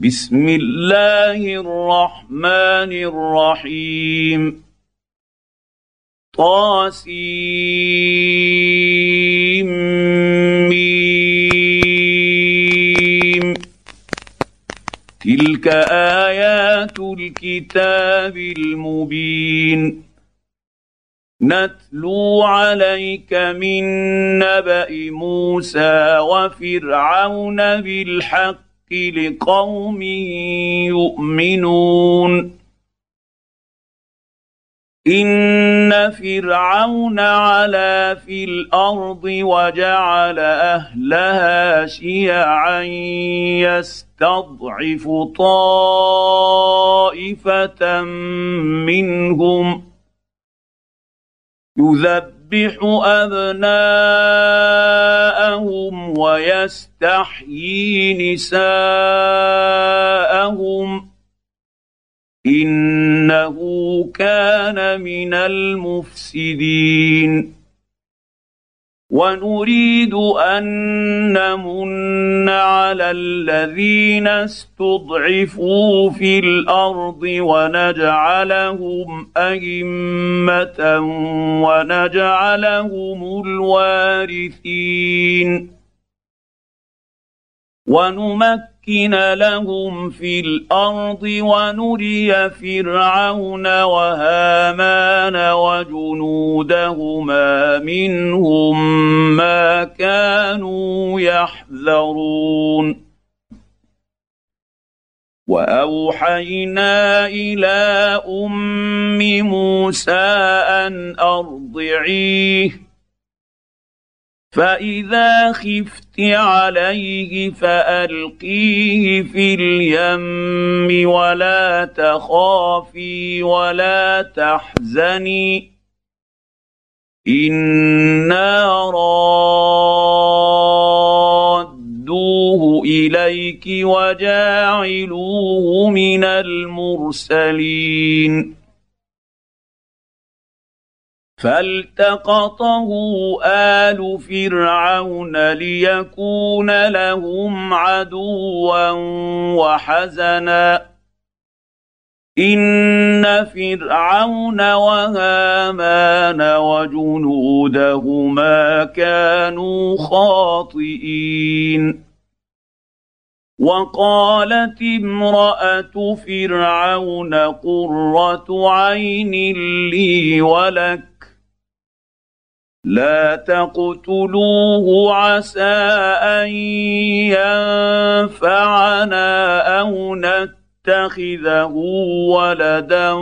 بسم الله الرحمن الرحيم. طاسيم تلك آيات الكتاب المبين. نتلو عليك من نبأ موسى وفرعون بالحق لقوم يؤمنون. إن فرعون علا في الأرض وجعل أهلها شيعا يستضعف طائفة منهم يذبح أبناءهم ويستحيي نساءهم إنه كان من المفسدين. ونريد أن نمن على الذين استضعفوا في الأرض ونجعلهم أئمة ونجعلهم الوارثين. ونمكن لهم في الأرض ونري فرعون وهامان وجنودهما منهم ما كانوا يحذرون. وأوحينا إلى أم موسى أن أرضعيه. فإذا خفت عليه فألقيه في اليم ولا تخافي ولا تحزني. أنا رادوه اليك وجاعلوه من المرسلين. فالتقطه آل فرعون ليكون لهم عدوا وحزنا. إن فرعون وهامان وجنودهما كانوا خاطئين. وقالت امرأة فرعون قرة عين لي ولك لا تقتلوه عسى أن ينفعنا أو نتخذه ولدا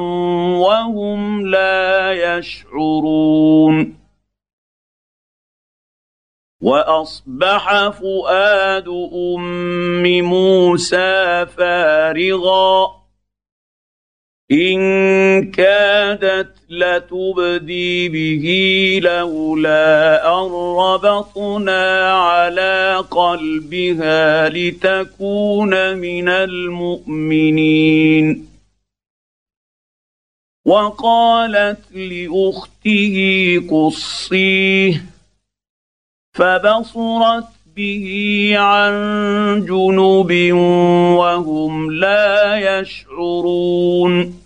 وهم لا يشعرون. وأصبح فؤاد أم موسى فارغا. إن كادت لتبدي به لولا أن ربطنا على قلبها لتكون من المؤمنين. وقالت لأخته قصيه فبصرت به عن جنب وهم لا يشعرون.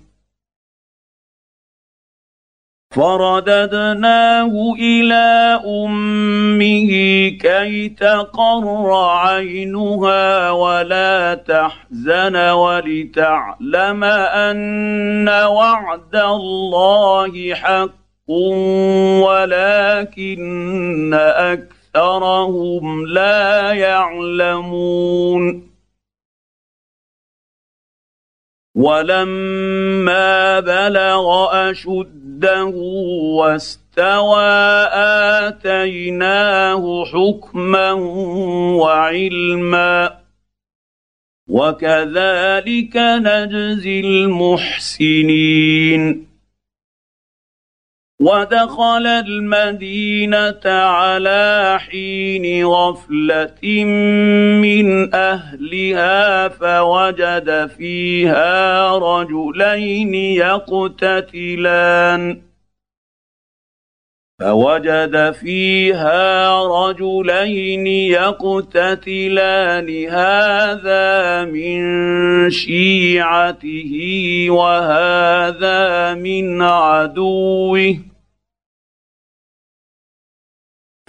فرددناه إلى أمه كي تقر عينها ولا تحزن ولتعلم أن وعد الله حق ولكن أكثرهم لا يعلمون. ولما بلغ أشد رشده واستوى آتيناه حكما وعلما وكذلك نجزي المحسنين ودخل المدينة على حين غفلة من أهلها فوجد فيها رجلين يقتتلان. فوجد فيها رجلين يقتتلان. هذا من شيعته وهذا من عدوه.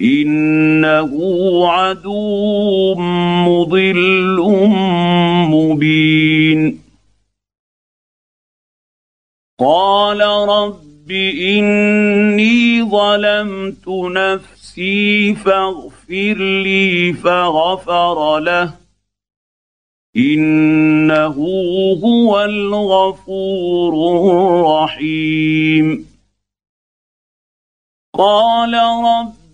إنه عدو مضل مبين. قال رب إني ظلمت نفسي فاغفر لي فغفر له. إنه هو الغفور الرحيم. قال رب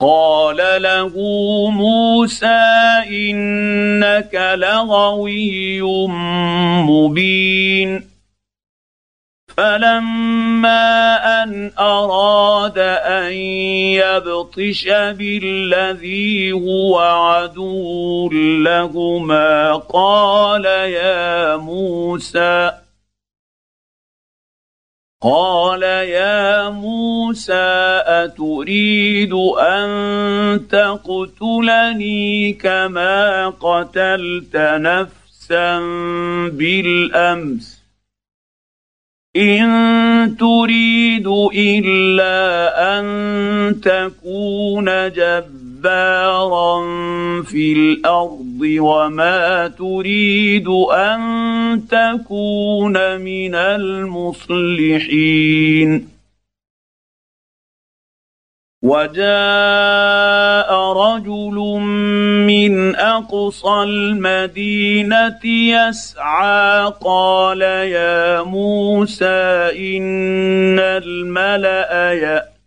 قال له موسى إنك لغوي مبين. فلما أن أراد أن يبطش بالذي هو عدو لهما قال يا موسى قال يا موسى أتريد أن تقتلني كما قتلت نفسا بالأمس. إن تريد إلا أن تكون جبارا في الأرض. وما تريد أن تكون من المصلحين. وجاء رجل من أقصى المدينة يسعى قال يا موسى إن الملأ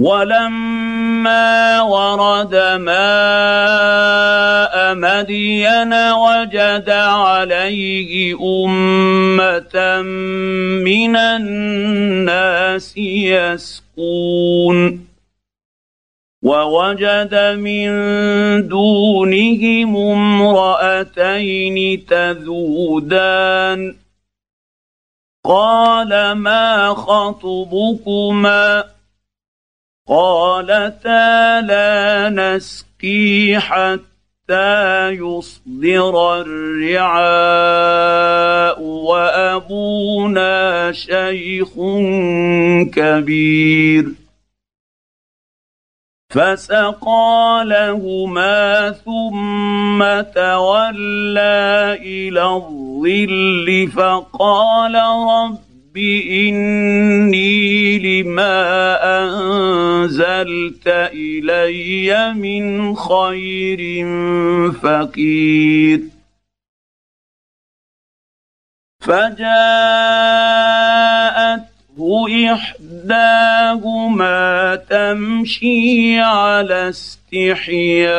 ولما ورد ماء مدين وجد عليه أمة من الناس يسقون. ووجد من دونهم امرأتين تذودان. قال ما خطبكما؟ قالتا لا نسقي حتى يصدر الرعاء وأبونا شيخ كبير. فسقى لهما ثم تولى إلى الظل فقال رب رب اني لما أنزلت إلي من خير فقير. فجاءته إحداهما تمشي على استحياء.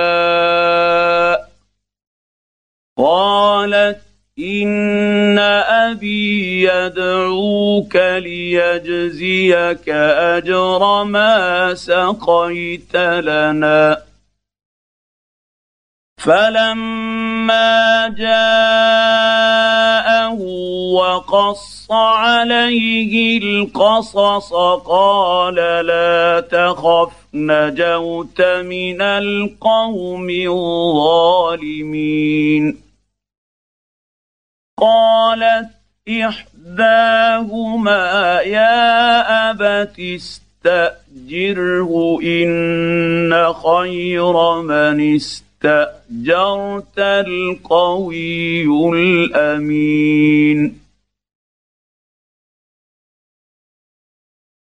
قالت ان ابي يدعوك ليجزيك اجر ما سقيت لنا فلما جاءه وقص عليه القصص قال لا تخف نجوت من القوم الظالمين قالت إحداهما يا أبت استأجره إن خير من استأجرت القوي الأمين.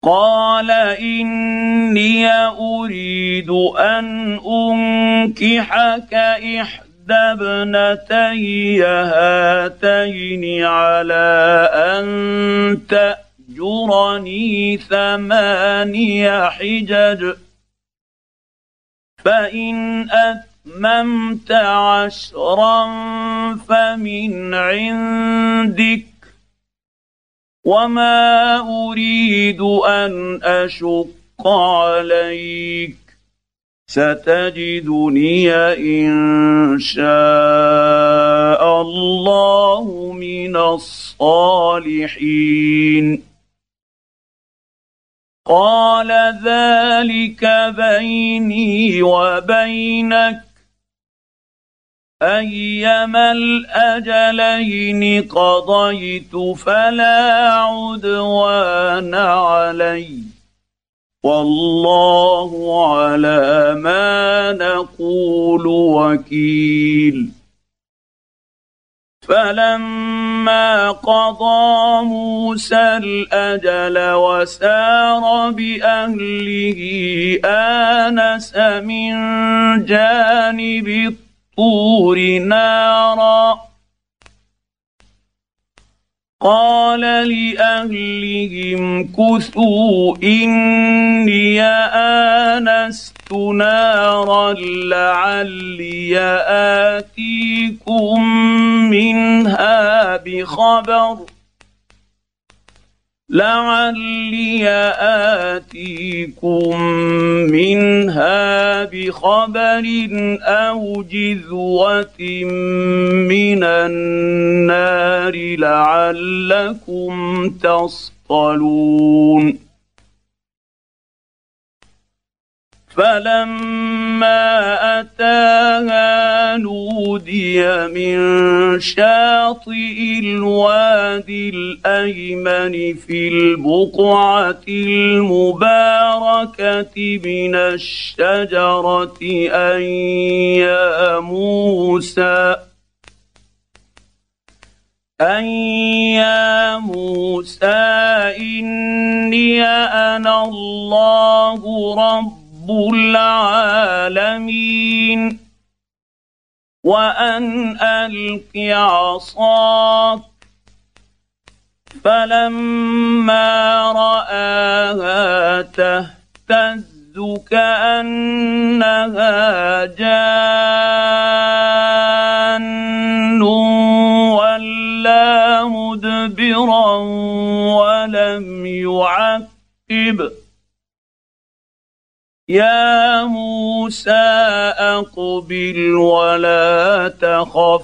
قال إني أريد أن أنكحك احدى ابنتي هاتين على أن تأجرني ثماني حجج. فإن أتممت عشرا فمن عندك. وما أريد أن أشق عليك. ستجدني إن شاء الله من الصالحين. قال ذلك بيني وبينك. أيما الأجلين قضيت فلا عدوان عليّ. والله على ما نقول وكيل. فلما قضى موسى الأجل وسار بأهله آنس من جانب الطور نارا قال لاهلهم كثوا اني انست نارا لعلي اتيكم منها بخبر لعلي اتيكم منها بخبر أو جذوه من النار لعلكم تصطلون فلما أتاها نودي من شاطئ الوادي الأيمن في البقعة المباركة من الشجرة أن يا موسى أن يا موسى إني أنا الله رب العالمين وأن ألق عصاك فلما رآها تهتز كأنها جان ولا مدبرا ولم يعقب يا موسى أقبل ولا تخف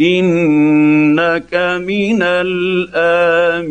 إنك من الآمنين.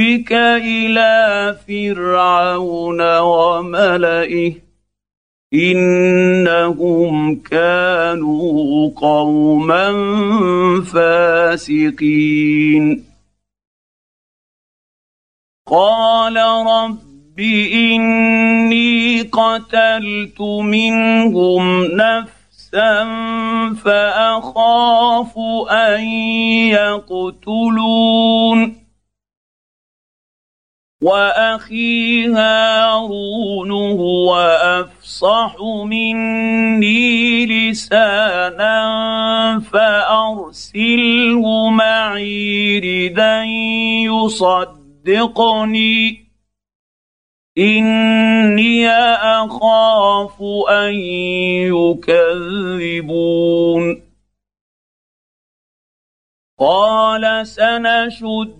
ربك إلى فرعون وملئه إنهم كانوا قوما فاسقين. قال رب إني قتلت منهم نفسا فأخاف أن يقتلون. وأخي هارون هو أفصح مني لسانا فأرسله معي ردا يصدقني. إني أخاف أن يكذبون. قال سنشد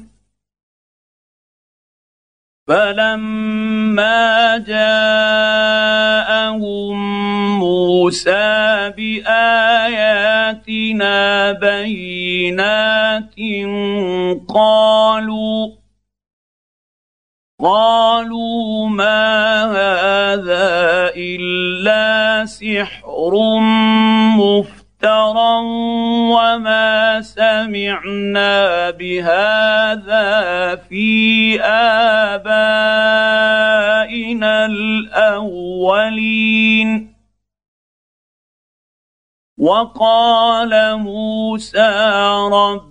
فلما جاءهم موسى باياتنا بينات قالوا قالوا ما هذا الا سحر مفتر مفترى وما سمعنا بهذا في ابائنا الاولين وقال موسى رب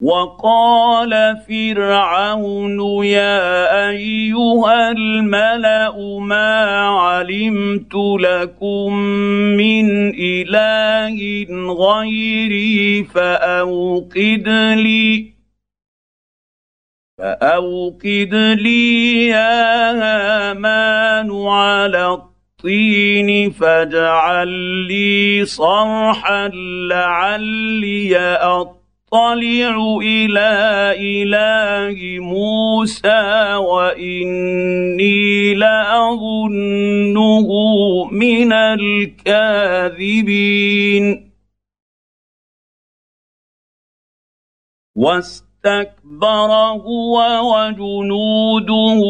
وقال فرعون يا أيها الملأ ما علمت لكم من إله غيري فأوقد لي فأوقد لي يا هامان على الطين فاجعل لي صرحا لعلي أطلع أطلع إلى إله موسى وإني لأظنه من الكاذبين. واستكبر هو وجنوده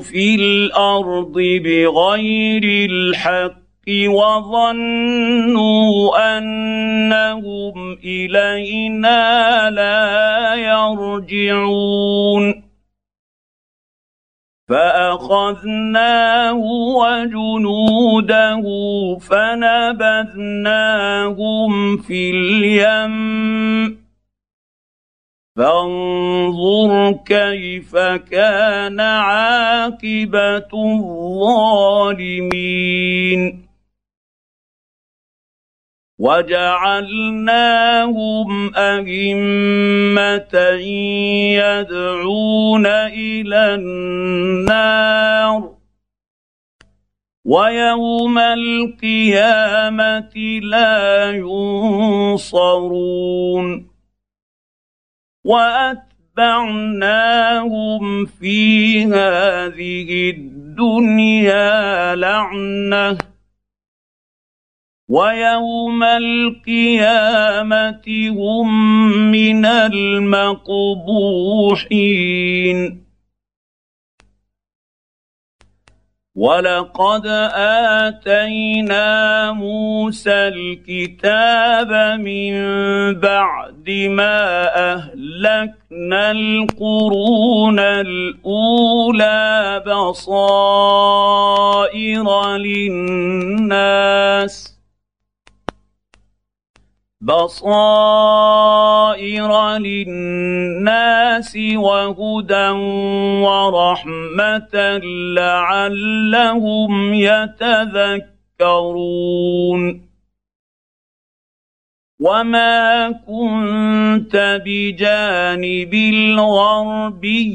في الأرض بغير الحق. وظنوا أنهم إلينا لا يرجعون. فأخذناه وجنوده فنبذناهم في اليم. فانظر كيف كان عاقبة الظالمين. وجعلناهم أئمة يدعون إلى النار. ويوم القيامة لا ينصرون. وأتبعناهم في هذه الدنيا لعنة. ويوم القيامة هم من المقبوحين. ولقد اتينا موسى الكتاب من بعد ما اهلكنا القرون الاولى بصائر للناس بصائر للناس وهدى ورحمة لعلهم يتذكرون. وما كنت بجانب الغربي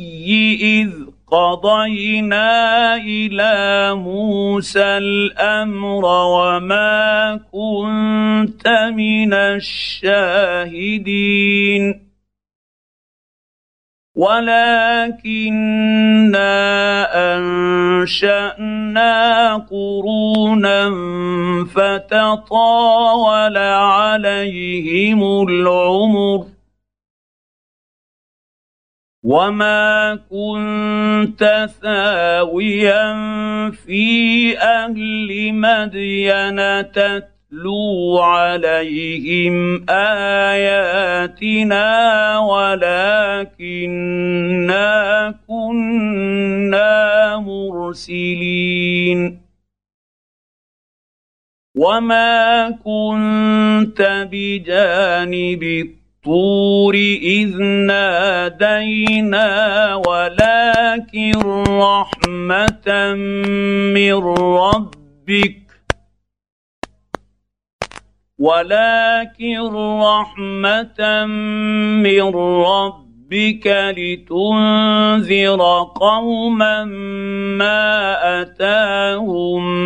إذ قضينا إلى موسى الأمر وما كنت من الشاهدين. ولكنا أنشأنا قرونا فتطاول عليهم العمر. وما كنت ثاويا في أهل مدين تتلو عليهم اياتنا ولكنا كنا مرسلين وما كنت بجانب الطور إذ نادينا ولكن رحمة من ربك ولكن رحمة من ربك لتنذر قوما ما أتاهم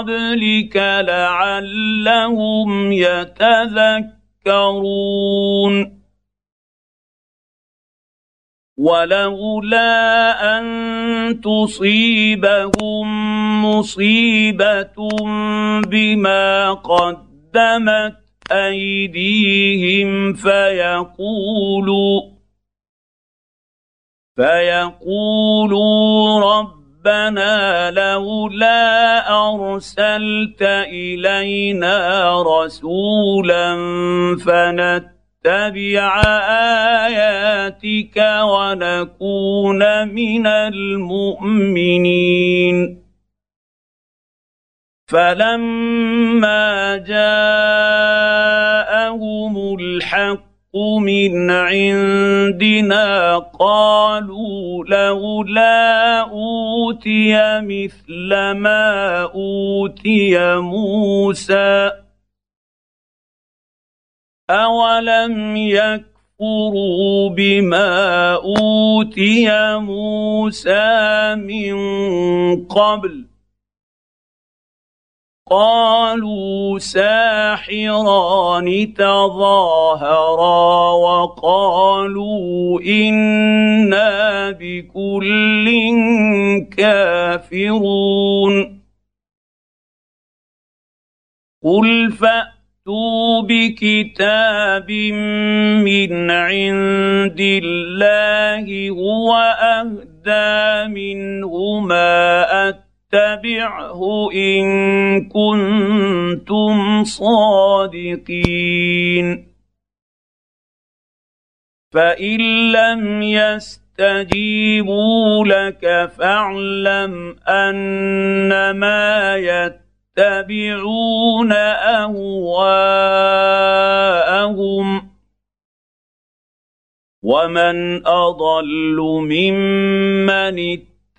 قبلك لعلهم يتذكرون. ولولا أن تصيبهم مصيبة بما قدمت أيديهم فيقولوا فيقولوا ربنا لولا أرسلت إلينا رسولا فنتبع آياتك ونكون من المؤمنين. فلما جاءهم الحق من عندنا قالوا لولا اوتي مثل ما اوتي موسى اولم يكفروا بما اوتي موسى من قبل قالوا ساحران تظاهرا وقالوا إنا بكل كافرون. قل فأتوا بكتاب من عند الله هو أهدى منهما اتبعه إن كنتم صادقين. فإن لم يستجيبوا لك فاعلم انما يتبعون أهواءهم ومن أضل ممن اتبع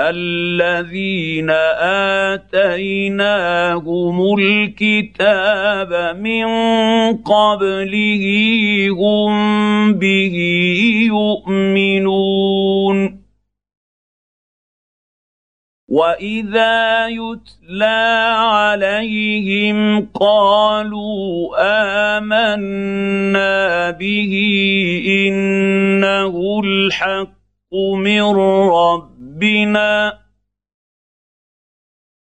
الذين آتيناهم الكتاب من قبله هم به يؤمنون. واذا يتلى عليهم قالوا امنا به انه الحق من رب ربنا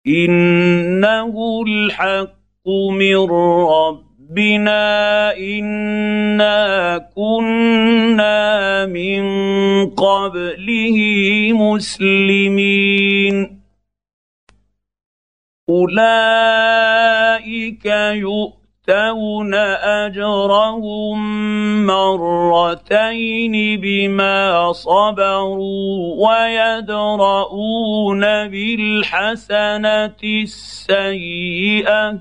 إنه الحق من ربنا إنا كنا من قبله مسلمين. أولئك يؤمنون يؤتون أجرهم مرتين بما صبروا ويدرؤون بالحسنة السيئة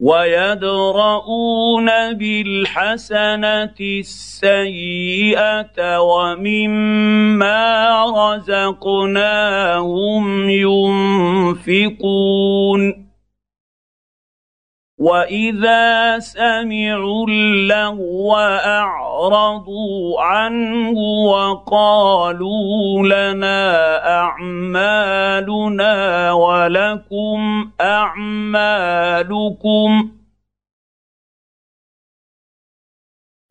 ويدرؤون بالحسنة السيئة ومما رزقناهم ينفقون واذا سمعوا اللغو اعرضوا عنه وقالوا لنا اعمالنا ولكم اعمالكم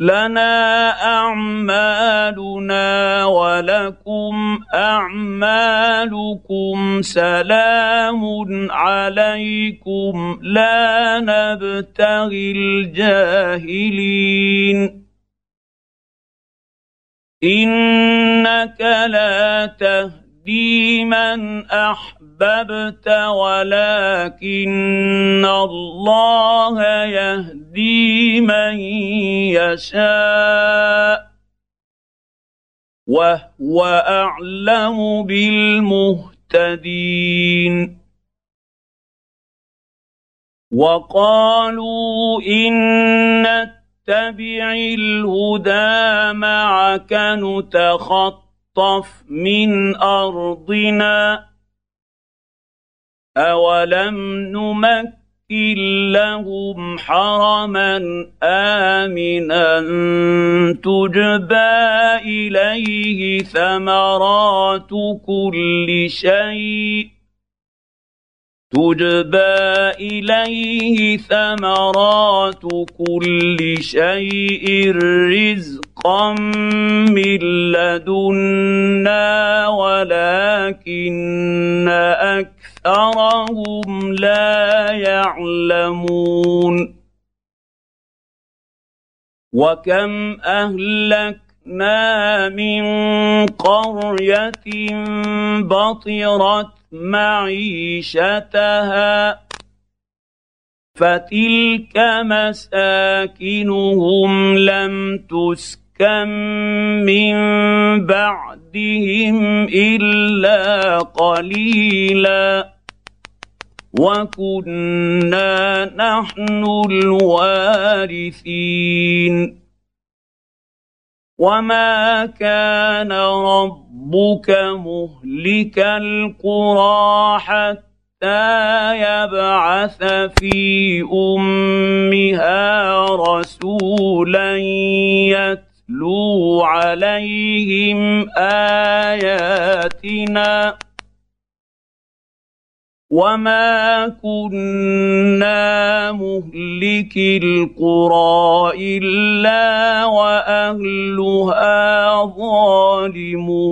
لنا أعمالنا ولكم أعمالكم سلام عليكم لا نبتغي الجاهلين. إنك لا تهدي من احببت ولكن الله يهدي من يشاء وهو أعلم بالمهتدين وقالوا إن نتبع الهدى معك نتخطف من أرضنا اولم نمكن لهم حرما امنا تجبى اليه ثمرات كل شيء تجبى اليه ثمرات كل شيء رزقا من لدنا ولكن اكثرهم لا يعلمون وكم اهلكنا من قريه بطرت معيشتها فتلك مساكنهم لم تسكن من بعدهم إلا قليلا. وكنا نحن الوارثين. وما كان ربك مهلك القرى حتى يبعث في أمها رسولا يتلو عليهم اياتنا وما كنا مهلك القرى الا واهلها ظالمون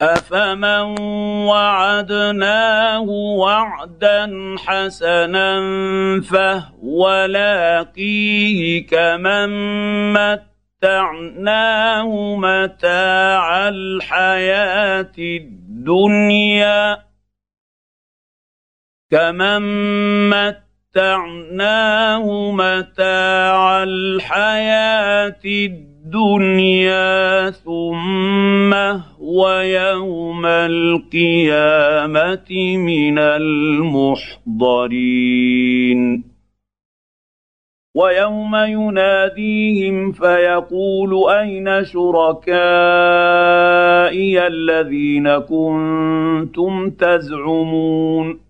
افمن وعدناه وعدا حسنا فهو لاقيه كمن مت متعناه متاع الحياة الدنيا كمن متعناه متاع الحياة الدنيا ثم هو يوم القيامة من المحضرين. ويوم يناديهم فيقول أين شركائي الذين كنتم تزعمون؟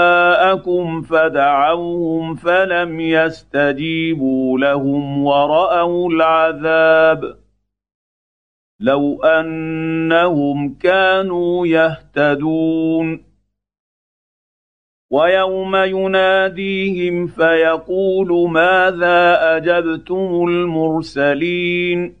شركاءكم فدعوهم فلم يستجيبوا لهم ورأوا العذاب لو أنهم كانوا يهتدون ويوم يناديهم فيقول ماذا أجبتم المرسلين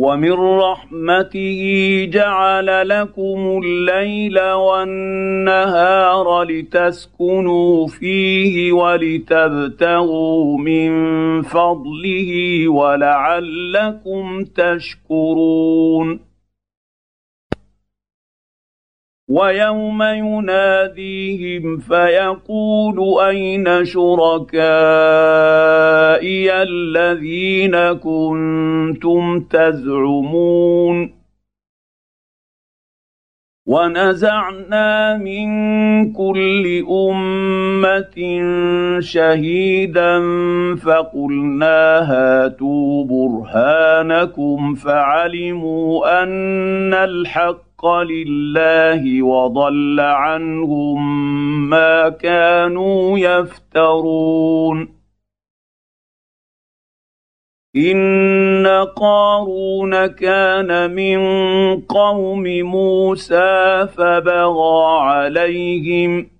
ومن رحمته جعل لكم الليل والنهار لتسكنوا فيه ولتبتغوا من فضله ولعلكم تشكرون ويوم يناديهم فيقول أين شركائي الذين كنتم تزعمون ونزعنا من كل أمة شهيدا فقلنا هاتوا برهانكم فعلموا أن الحق الحق لله وضل عنهم ما كانوا يفترون. إن قارون كان من قوم موسى فبغى عليهم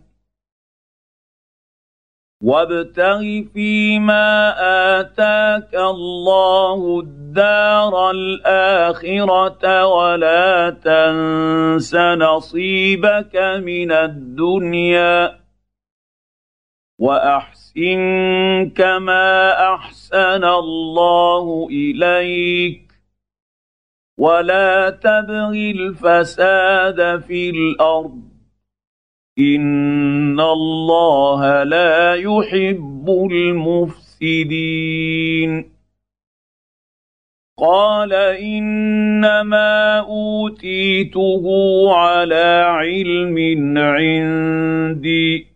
وابتغ فيما آتاك الله الدار الآخرة ولا تنس نصيبك من الدنيا وأحسن كما أحسن الله إليك ولا تبغ الفساد في الأرض ان الله لا يحب المفسدين قال انما اوتيته على علم عندي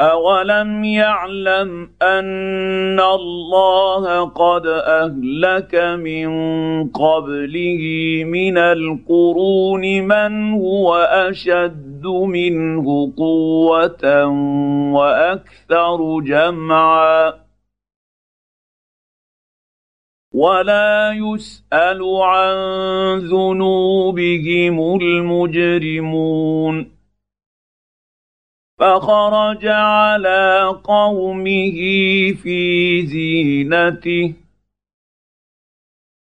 اولم يعلم ان الله قد اهلك من قبله من القرون من هو اشد منه قوة وأكثر جمعا. ولا يسأل عن ذنوبهم المجرمون. فخرج على قومه في زينته.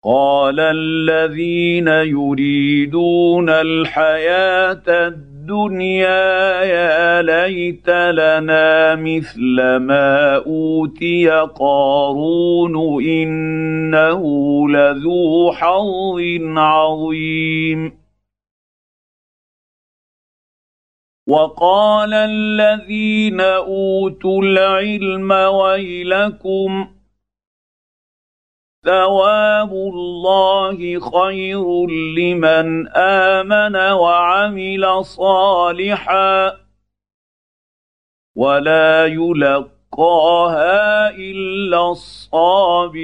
قال الذين يريدون الحياة الدنيا يا ليت لنا مثل ما أوتي قارون إنه لذو حظ عظيم. وقال الذين أوتوا العلم ويلكم ثواب الله خير لمن آمن وعمل صالحا ولا يلقاها إلا الصابرون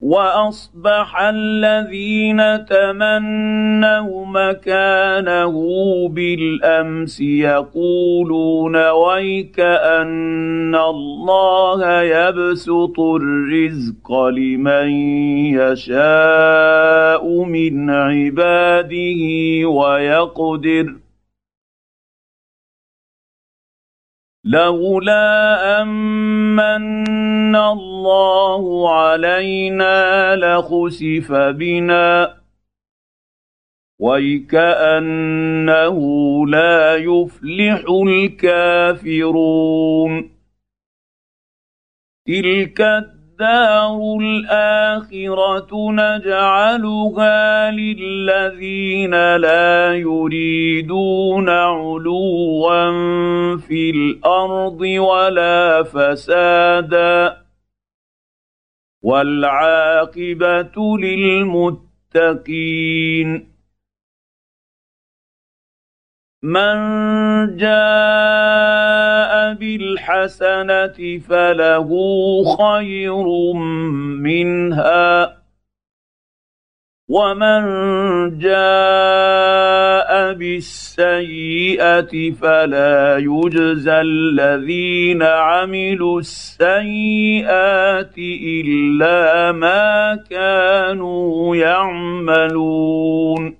واصبح الذين تمنوا مكانه بالامس يقولون ويك ان الله يبسط الرزق لمن يشاء من عباده ويقدر لولا أمن الله علينا لخسف بنا ويكأنه لا يفلح الكافرون تلك الدار الآخرة نجعلها للذين لا يريدون علوا في الأرض ولا فسادا والعاقبة للمتقين من جاء بالحسنه فله خير منها. ومن جاء بالسيئة فلا يجزى الذين عملوا السيئات إلا ما كانوا يعملون.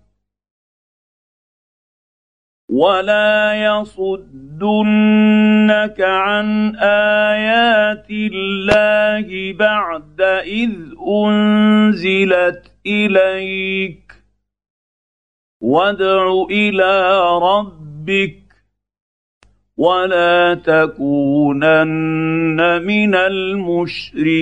ولا يصدنك عن ايات الله بعد اذ انزلت اليك وادع إلى ربك ولا تكونن من المشركين